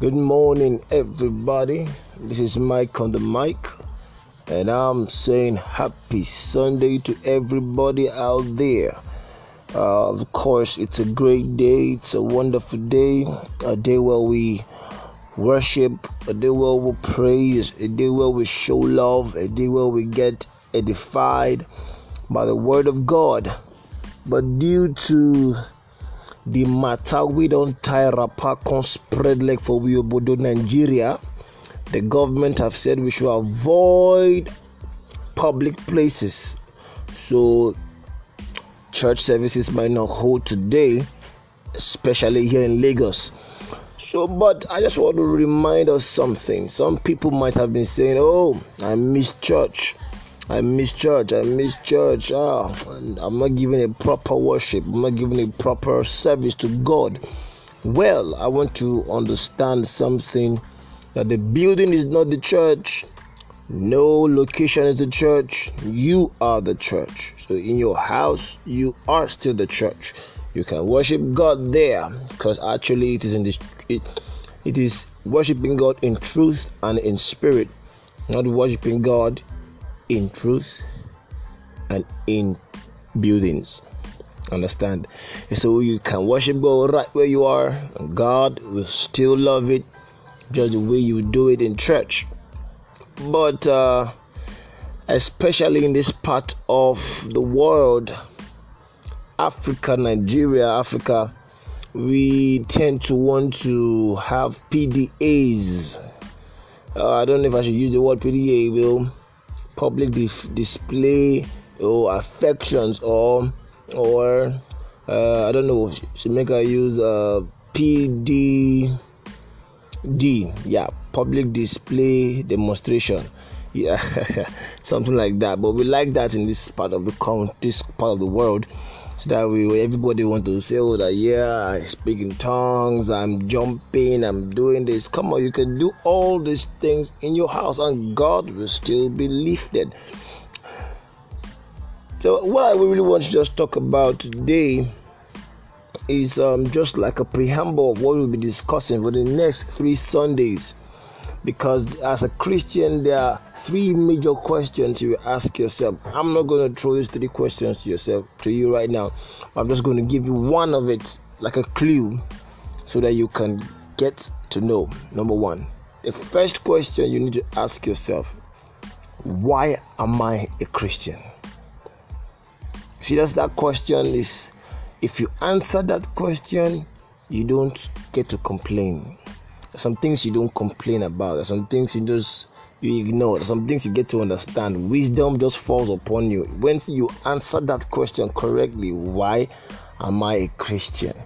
Good morning, everybody. This is Mike on the mic, and I'm saying happy Sunday to everybody out there. Uh, of course, it's a great day, it's a wonderful day, a day where we worship, a day where we praise, a day where we show love, a day where we get edified by the word of God. But due to the matter we don't tie wrapper can spread like for we obodo Nigeria, the government have said we should avoid public places. So church services might not hold today, especially here in Lagos. So, but I just want to remind us something. Some people might have been saying, "Oh, I miss church." I misjudge. I misjudge. Ah, I'm not giving a proper worship. I'm not giving a proper service to God. Well, I want to understand something that the building is not the church. No location is the church. You are the church. So in your house, you are still the church. You can worship God there because actually it is in this it, it is worshiping God in truth and in spirit, not worshiping God in truth and in buildings. Understand? So you can worship God right where you are, and God will still love it just the way you do it in church. But uh, especially in this part of the world, Africa, Nigeria, Africa, we tend to want to have PDAs. Uh, I don't know if I should use the word PDA, will public dif- display or affections or or uh, I don't know should make I use uh, PDD yeah public display demonstration. Yeah something like that. But we like that in this part of the country this part of the world so that we everybody want to say oh that yeah i speak in tongues i'm jumping i'm doing this. Come on you can do all these things in your house and god will still be lifted so what i really want to just talk about today is um, just like a preamble of what we'll be discussing for the next three sundays because as a Christian, there are three major questions you ask yourself. I'm not going to throw these three questions to yourself to you right now. I'm just going to give you one of it, like a clue, so that you can get to know. Number one, the first question you need to ask yourself: Why am I a Christian? See, that's that question is. If you answer that question, you don't get to complain some things you don't complain about. There's some things you just you ignore. There's some things you get to understand. Wisdom just falls upon you. When you answer that question correctly, why am I a Christian?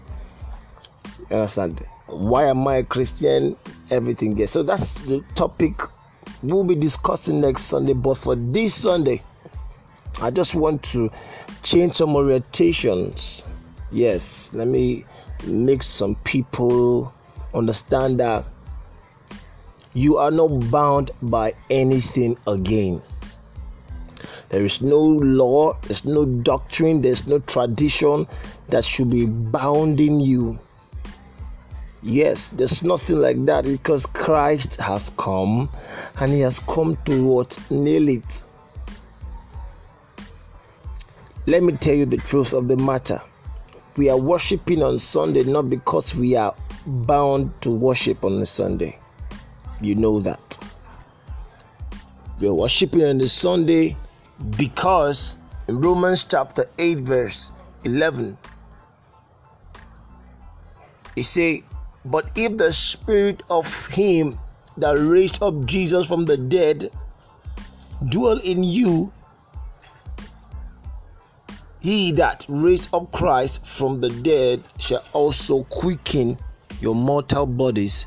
You understand? Why am I a Christian? Everything gets so that's the topic we'll be discussing next Sunday. But for this Sunday, I just want to change some orientations. Yes, let me make some people understand that you are not bound by anything again. There is no law, there's no doctrine, there's no tradition that should be bounding you. Yes, there's nothing like that because Christ has come and He has come to what? Nail it. Let me tell you the truth of the matter. We are worshiping on Sunday not because we are bound to worship on a Sunday. You know that. We're worshiping on the Sunday because in Romans chapter 8, verse 11, it say, But if the spirit of him that raised up Jesus from the dead dwell in you, he that raised up Christ from the dead shall also quicken your mortal bodies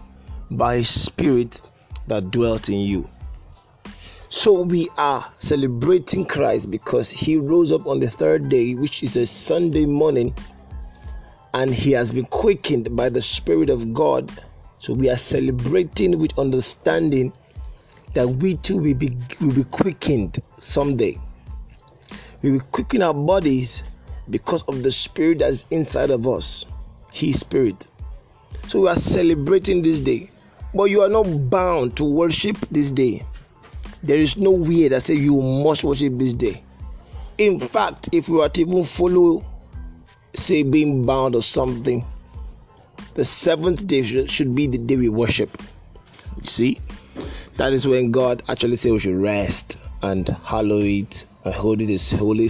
by his spirit that dwelt in you. So we are celebrating Christ because he rose up on the third day, which is a Sunday morning, and he has been quickened by the Spirit of God. So we are celebrating with understanding that we too will be, will be quickened someday. We will quicken our bodies because of the Spirit that is inside of us, His Spirit. So we are celebrating this day. But you are not bound to worship this day. There is no way that say you must worship this day. In fact, if you are to even follow, say, being bound or something, the seventh day should be the day we worship. You see, that is when God actually said we should rest and hallow it it as holy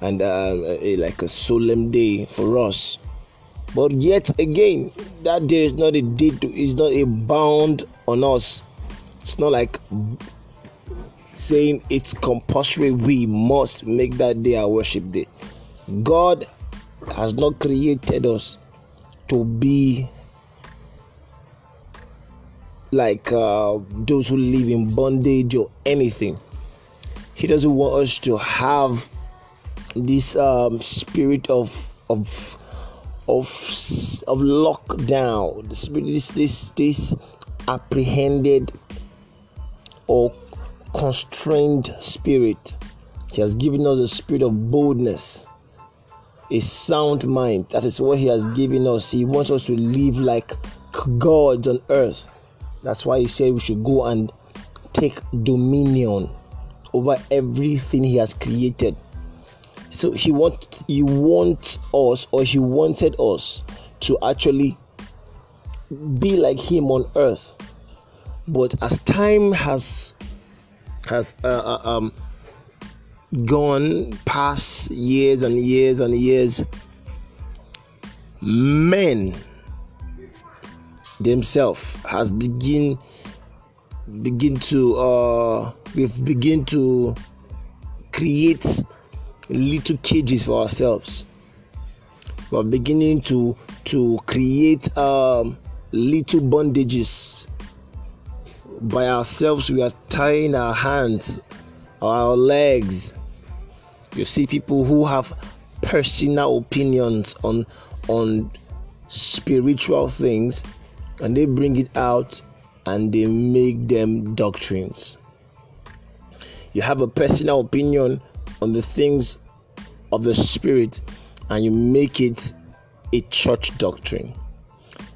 and uh, a, like a solemn day for us. But yet again, that day is not a day to, is not a bound on us. It's not like saying it's compulsory we must make that day our worship day. God has not created us to be like uh, those who live in bondage or anything. He doesn't want us to have this um, spirit of of of of lockdown. This this this this apprehended or constrained spirit. He has given us a spirit of boldness, a sound mind. That is what He has given us. He wants us to live like gods on earth. That's why He said we should go and take dominion over everything He has created. So He want He wants us, or He wanted us to actually be like Him on earth. But as time has has uh, uh, um, gone past years and years and years, men themselves has begin begin to uh, we've begin to create little cages for ourselves. We're beginning to to create um, little bondages by ourselves we are tying our hands our legs you see people who have personal opinions on on spiritual things and they bring it out and they make them doctrines you have a personal opinion on the things of the spirit and you make it a church doctrine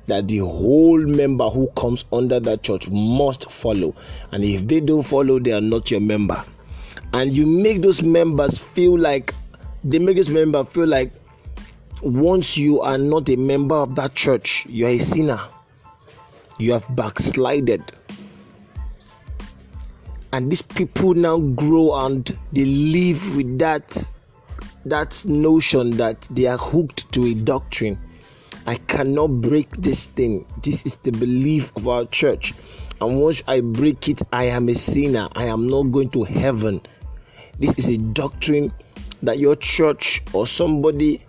that the whole member who comes under that church must follow. And if they don't follow, they are not your member. And you make those members feel like they make member feel like once you are not a member of that church, you are a sinner. You have backslided. And these people now grow and they live with that that notion that they are hooked to a doctrine I cannot break this thing. This is the belief of our church. And once I break it, I am a sinner. I am not going to heaven. This is a doctrine that your church or somebody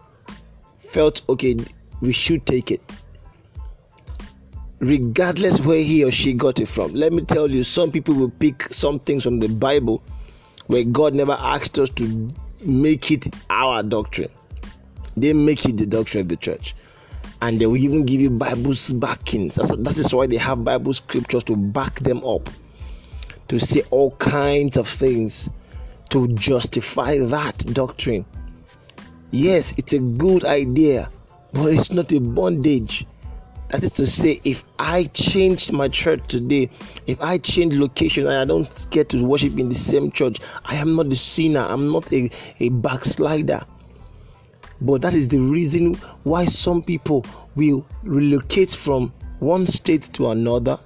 felt okay, we should take it. Regardless where he or she got it from. Let me tell you, some people will pick some things from the Bible where God never asked us to make it our doctrine. They make it the doctrine of the church and they will even give you Bible's backings. That's, that is why they have Bible scriptures to back them up, to say all kinds of things to justify that doctrine. Yes, it's a good idea, but it's not a bondage. That is to say, if I change my church today, if I change location and I don't get to worship in the same church, I am not the sinner, I'm not a, a backslider. But that is the reason why some people will relocate from one state to another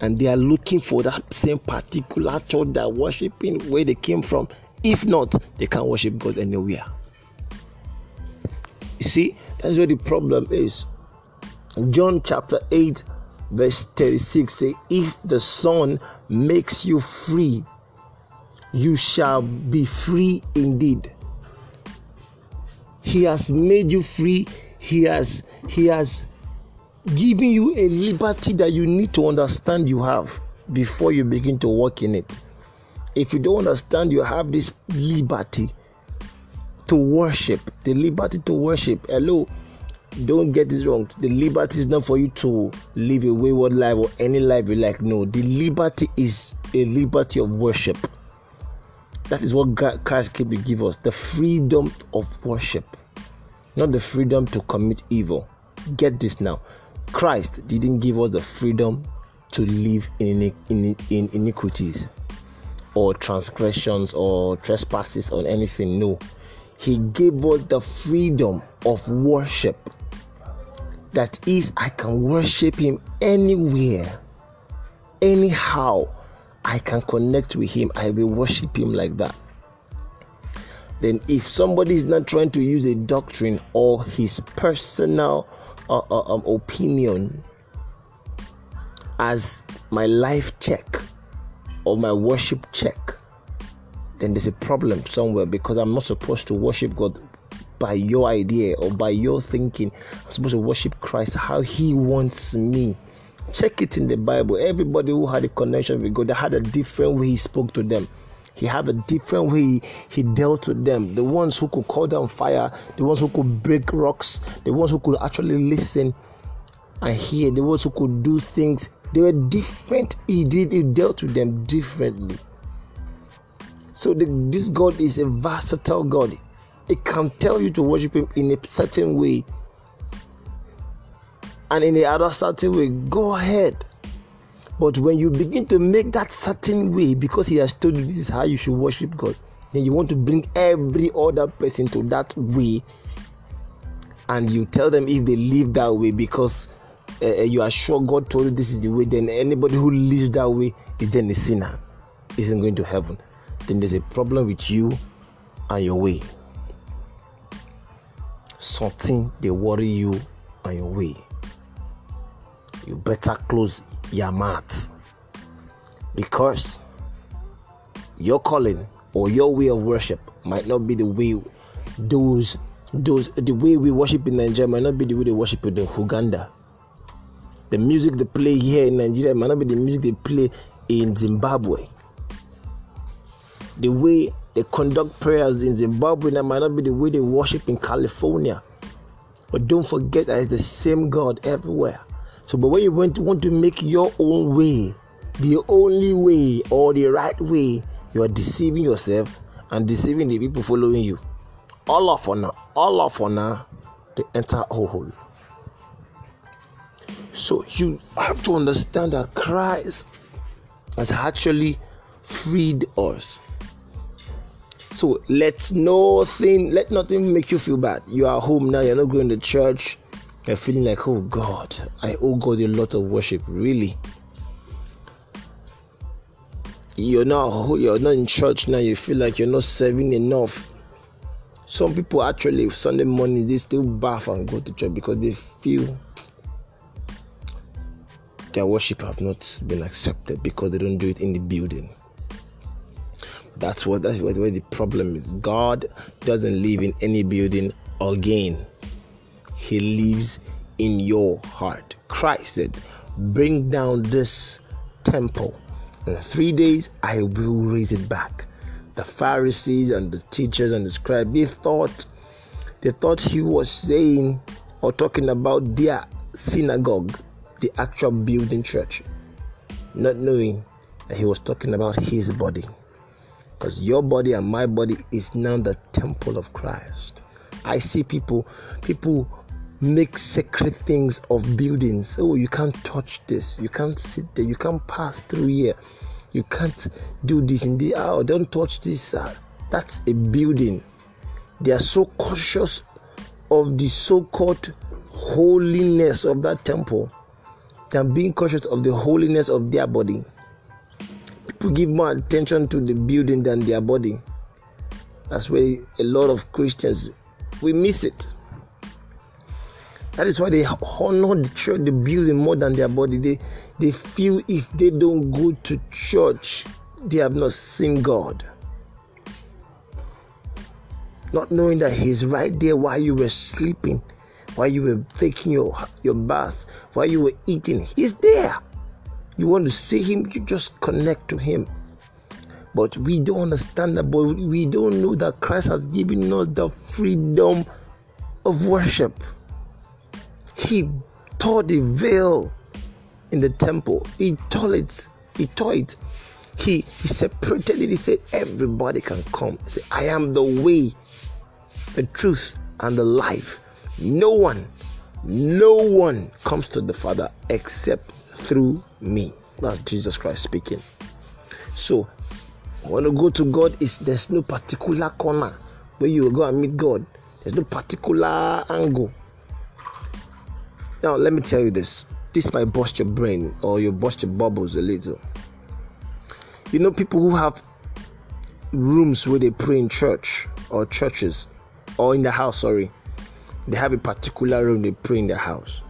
and they are looking for that same particular church they're worshiping where they came from. If not, they can't worship God anywhere. You see, that's where the problem is. John chapter 8, verse 36 say, If the Son makes you free, you shall be free indeed. He has made you free. He has he has given you a liberty that you need to understand you have before you begin to walk in it. If you don't understand you have this liberty to worship, the liberty to worship. Hello, don't get this wrong. The liberty is not for you to live a wayward life or any life you like. No, the liberty is a liberty of worship. That is what God, Christ came to give us the freedom of worship, not the freedom to commit evil. Get this now. Christ didn't give us the freedom to live in, in, in iniquities or transgressions or trespasses or anything. No. He gave us the freedom of worship. That is, I can worship Him anywhere, anyhow. I can connect with Him. I will worship Him like that. Then, if somebody is not trying to use a doctrine or his personal uh, uh, um, opinion as my life check or my worship check, then there's a problem somewhere because I'm not supposed to worship God by your idea or by your thinking. I'm supposed to worship Christ how He wants me. Check it in the Bible. Everybody who had a connection with God, they had a different way He spoke to them. He had a different way he dealt with them. The ones who could call down fire, the ones who could break rocks, the ones who could actually listen and hear, the ones who could do things. They were different. He did he dealt with them differently. So the, this God is a versatile God. It can tell you to worship Him in a certain way, and in the other certain way. Go ahead. But when you begin to make that certain way, because He has told you this is how you should worship God, then you want to bring every other person to that way, and you tell them if they live that way because uh, you are sure God told you this is the way, then anybody who lives that way is then a sinner, isn't going to heaven. Then there's a problem with you and your way. Something they worry you on your way. You better close your mouth because your calling or your way of worship might not be the way those those the way we worship in Nigeria might not be the way they worship in Uganda. The music they play here in Nigeria might not be the music they play in Zimbabwe. The way they conduct prayers in Zimbabwe that might not be the way they worship in California. But don't forget that it's the same God everywhere. So, but when you want to, want to make your own way, the only way or the right way, you are deceiving yourself and deceiving the people following you. All of honor, all of honor, they enter a hole. So you have to understand that Christ has actually freed us. So let nothing, let nothing make you feel bad. You are home now, you're not going to church you're feeling like, oh God, I owe God a lot of worship. Really? You're not you're not in church now, you feel like you're not serving enough. Some people actually Sunday morning they still bath and go to church because they feel their worship have not been accepted because they don't do it in the building. That's what that's where the problem is. God doesn't live in any building again. He lives in your heart. Christ said, Bring down this temple. In three days, I will raise it back. The Pharisees and the teachers and the scribes, they thought, they thought he was saying or talking about their synagogue, the actual building church, not knowing that he was talking about his body. Because your body and my body is now the temple of Christ. I see people, people make sacred things of buildings. Oh, you can't touch this. You can't sit there. You can't pass through here. You can't do this in the oh, don't touch this. Uh, that's a building. They are so cautious of the so-called holiness of that temple than being cautious of the holiness of their body. People give more attention to the building than their body. That's where a lot of Christians we miss it. That is why they honor the church, the building more than their body. They they feel if they don't go to church, they have not seen God. Not knowing that He's right there while you were sleeping, while you were taking your, your bath, while you were eating. He's there. You want to see Him, you just connect to Him. But we don't understand that, but we don't know that Christ has given us the freedom of worship. He tore the veil in the temple. He tore it. He tore it. He, he separated it. He said, Everybody can come. He said, I am the way, the truth, and the life. No one No one comes to the Father except through me. That's Jesus Christ speaking. So, when you go to God, is there's no particular corner where you go and meet God. There's no particular angle. Now, let me tell you this. This might bust your brain or you bust your bubbles a little. You know, people who have rooms where they pray in church or churches or in the house, sorry, they have a particular room they pray in the house.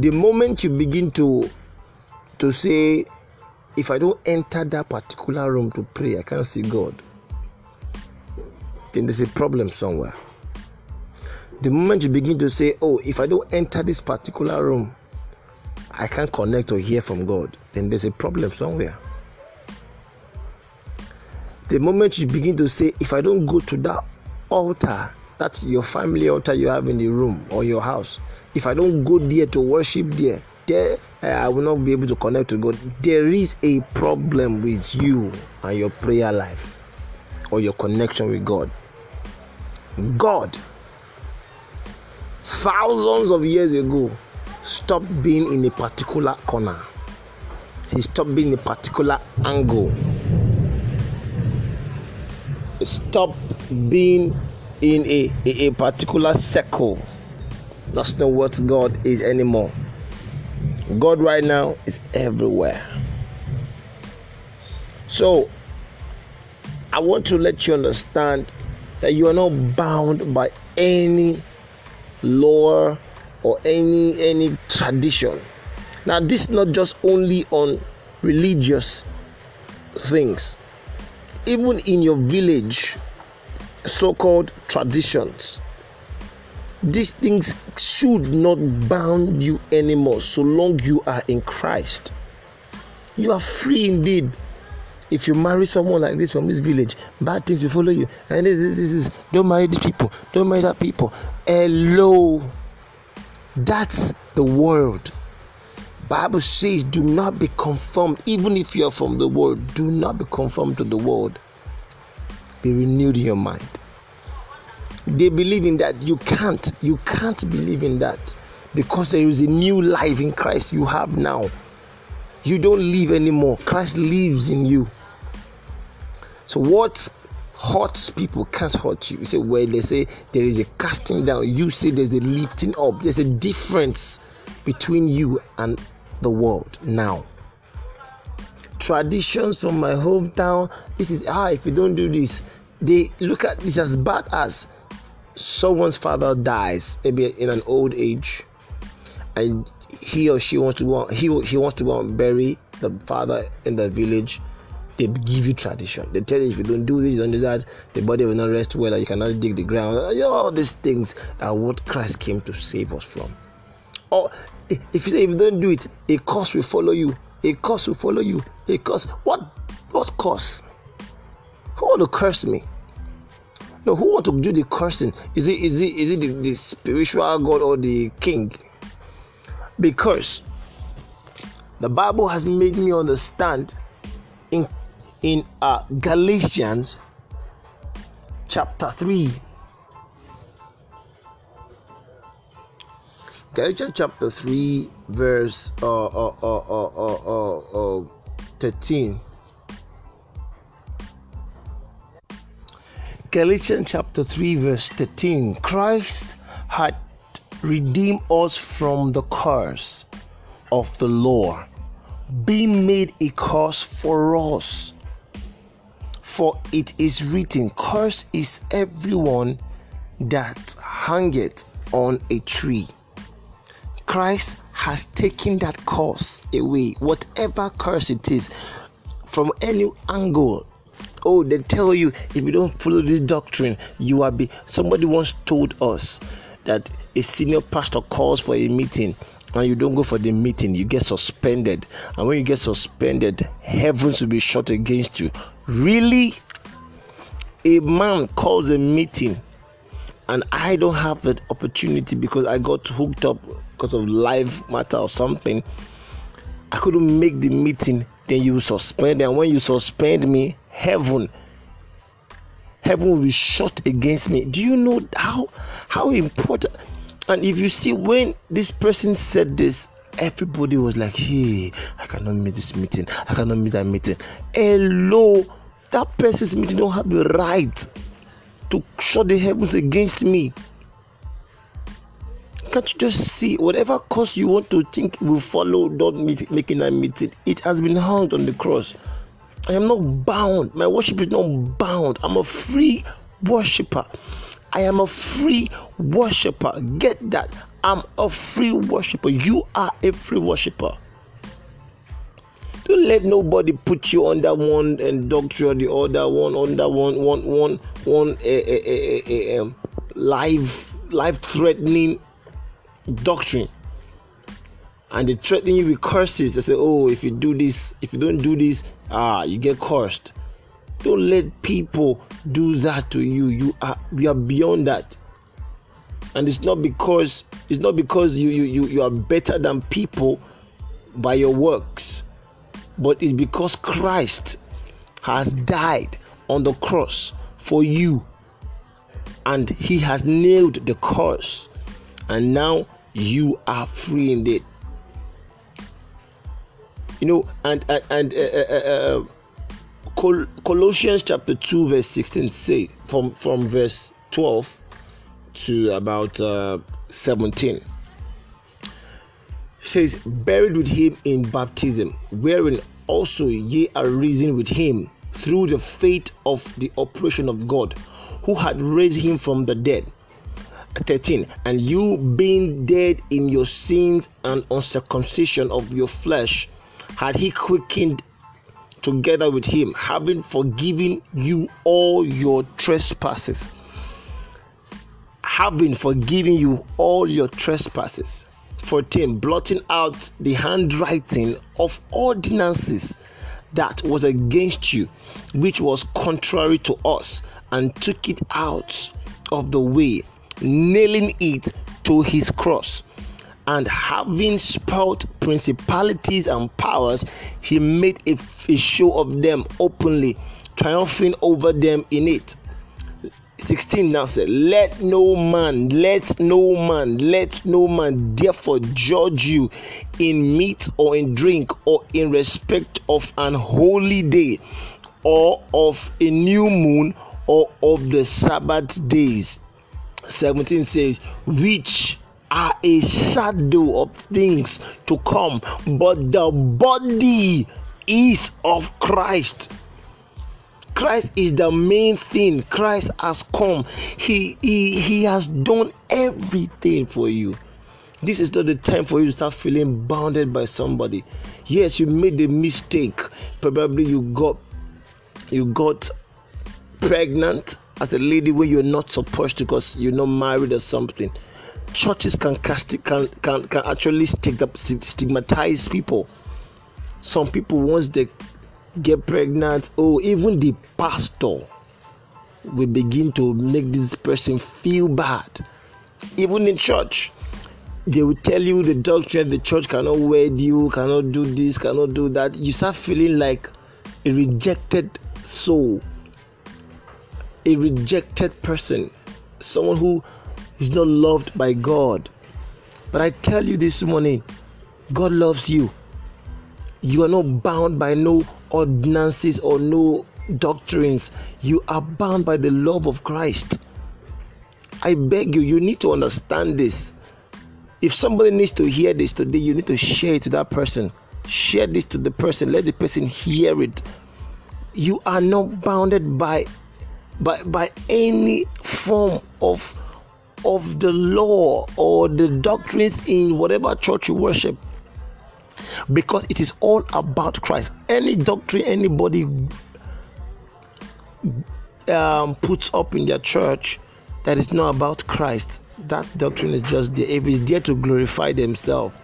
The moment you begin to to say, if I don't enter that particular room to pray, I can't see God, then there's a problem somewhere. The moment you begin to say, oh, if I don't enter this particular room, I can't connect or hear from God, then there's a problem somewhere. The moment you begin to say, if I don't go to that altar, that's your family altar you have in the room or your house, if I don't go there to worship there, there eh, I will not be able to connect to God. There is a problem with you and your prayer life or your connection with God. God, thousands of years ago, stopped being in a particular corner. He stopped being in a particular angle. Stop being in a, a, a particular circle. That's not what God is anymore. God right now is everywhere. So, I want to let you understand that you are not bound by any law or any any tradition. Now, this is not just only on religious things. Even in your village, so-called traditions, these things should not bound you anymore so long you are in Christ. You are free indeed. If you marry someone like this from this village, bad things will follow you. And this, this is don't marry these people, don't marry that people. Hello. That's the world. Bible says, do not be conformed, even if you are from the world, do not be conformed to the world. Be renewed in your mind. They believe in that. You can't you can't believe in that. Because there is a new life in christ you have now. You don't live anymore. Christ lives in you. So what hurts people can't hurt you. You say well they say there is a casting down. You say there's a lifting up. There's a difference between you and the world now traditions from my hometown this is ah if you don't do this they look at this as bad as someone's father dies, maybe in an old age, and he or she wants to go, on, he he wants to go and bury the father in the village. They give you tradition. They tell you if you don't do this, you don't do that, the body will not rest well. You cannot dig the ground. All these things are what Christ came to save us from. Or if you say if you don't do it, a curse will follow you. A curse will follow you. A curse. What? What curse? Who want to curse me? No, who want to do the cursing? Is it is it is it the, the spiritual God or the king? Because the Bible has made me understand in in uh, Galatians chapter 3 Galatians chapter 3 verse uh, uh, uh, uh, uh, uh, uh 13 Galatians chapter 3, verse 13 Christ had redeemed us from the curse of the law, being made a curse for us. For it is written, Curse is everyone that hangeth on a tree. Christ has taken that curse away, whatever curse it is, from any angle. Oh they tell you if you don't follow this doctrine you are be somebody once told us that a senior pastor calls for a meeting and you don't go for the meeting you get suspended. And when you get suspended heavens will be shut against you. Really? A man calls a meeting and i don't have that opportunity because i got hooked up because of life matter or something i couldn't make the meeting then you suspend and when you suspend me heaven heaven will be shut against me. Do you know how how important? And if you see when this person said this, everybody was like, "Hey, I cannot miss this meeting. I cannot miss that meeting." Hello, that person's meeting don't have the right to shut the heavens against me. Can't you just see whatever course you want to think will follow don't meet, making that meeting? It has been hung on the cross. I am not bound. My worship is not bound. I'm a free worshiper. I am a free worshiper. Get that? I'm a free worshiper. You are a free worshiper. Don't let nobody put you under one eh, and doctor the other one under one one one one a, a, a, a, a, life life threatening doctrine and they threaten you with curses. They say oh if you do this if you don't do this ah you get cursed. Don't let people do that to you. You are you are beyond that. And it's not because it's not because you you you, you are better than people by your works but it's because christ has died on the cross for you and he has nailed the curse and now you are free indeed. You know and and, and uh, uh, uh, Col- colossians chapter 2 verse 16 say from from verse 12 to about uh, 17 says buried with him in baptism wherein also ye are risen with him through the faith of the operation of god who had raised him from the dead 13 and you being dead in your sins and uncircumcision of your flesh had he quickened together with him having forgiven you all your trespasses having forgiven you all your trespasses. 14 blotting out the handwriting of ordinances that was against you which was contrary to us and took it out of the way nailing it to his cross. And having spoiled principalities and powers, he made a, a show of them openly, triumphing over them in it. 16 now said, Let no man, let no man, let no man therefore judge you in meat or in drink or in respect of an holy day or of a new moon or of the Sabbath days 17 says, which are a shadow of things to come, but the body is of Christ. Christ is the main thing. Christ has come. He, he, he has done everything for you. This is not the time for you to start feeling bounded by somebody. Yes, you made a mistake. Probably you got you got pregnant as a lady when you're not supposed to because you're not married or something. Churches can can can, can actually stigmatize people. Some people once they get pregnant, oh, even the pastor will begin to make this person feel bad. Even in church, they will tell you the doctrine the church cannot wed you, cannot do this, cannot do that. You start feeling like a rejected soul a rejected person, someone who is not loved by God. But I tell you this morning, God loves you. You are not bound by no ordinances or no doctrines. You are bound by the love of Christ. I beg you, you need to understand this. If somebody needs to hear this today, you need to share it to that person. Share this to the person. Let the person hear it. You are not bounded by by by any form of of the law or the doctrines in whatever church you worship because it is all about Christ. Any doctrine anybody um, puts up in their church that is not about Christ, that doctrine is just there. If it's there to glorify themselves,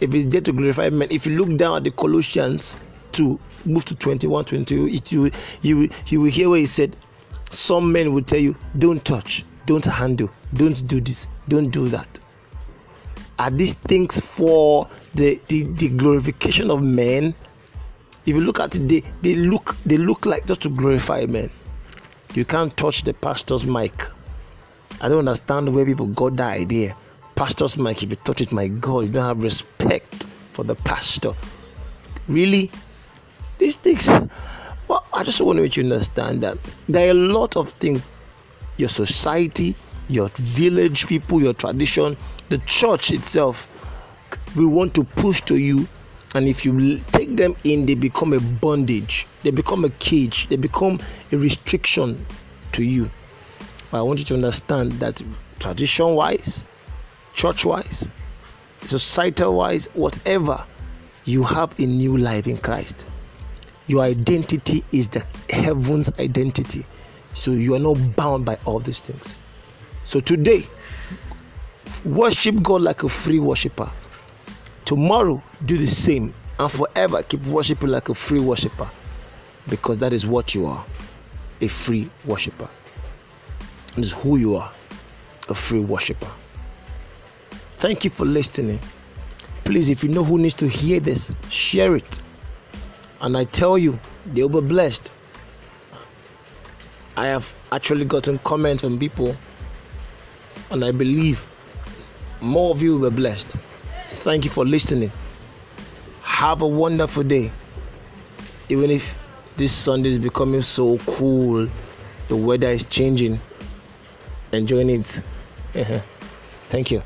if it's there to glorify men, if you look down at the Colossians to move to 21, 22, it, you, you, you will hear where he said, some men will tell you, don't touch, don't handle, don't do this, don't do that. Are these things for the, the, the glorification of men? If you look at it, they, they look they look like just to glorify men. You can't touch the pastor's mic. I don't understand where people got that idea. Pastor's mic, if you touch it, my God, you don't have respect for the pastor. Really? These things. I just want to make you understand that there are a lot of things your society, your village people, your tradition, the church itself we want to push to you. And if you take them in they become a bondage. They become a cage. They become a restriction to you. But i want you to understand that tradition wise church wise societal wise whatever you have a new life in christ your identity is the heaven's identity so you are not bound by all these things so today worship god like a free worshiper Tomorrow, do the same and forever keep worshiping like a free worshiper because that is what you are a free worshiper. This is who you are a free worshiper. Thank you for listening. Please, if you know who needs to hear this, share it. And I tell you, they'll be blessed. I have actually gotten comments from people, and I believe more of you will be blessed. Thank you for listening. Have a wonderful day. Even if this Sunday is becoming so cool, the weather is changing. Enjoying it. Thank you.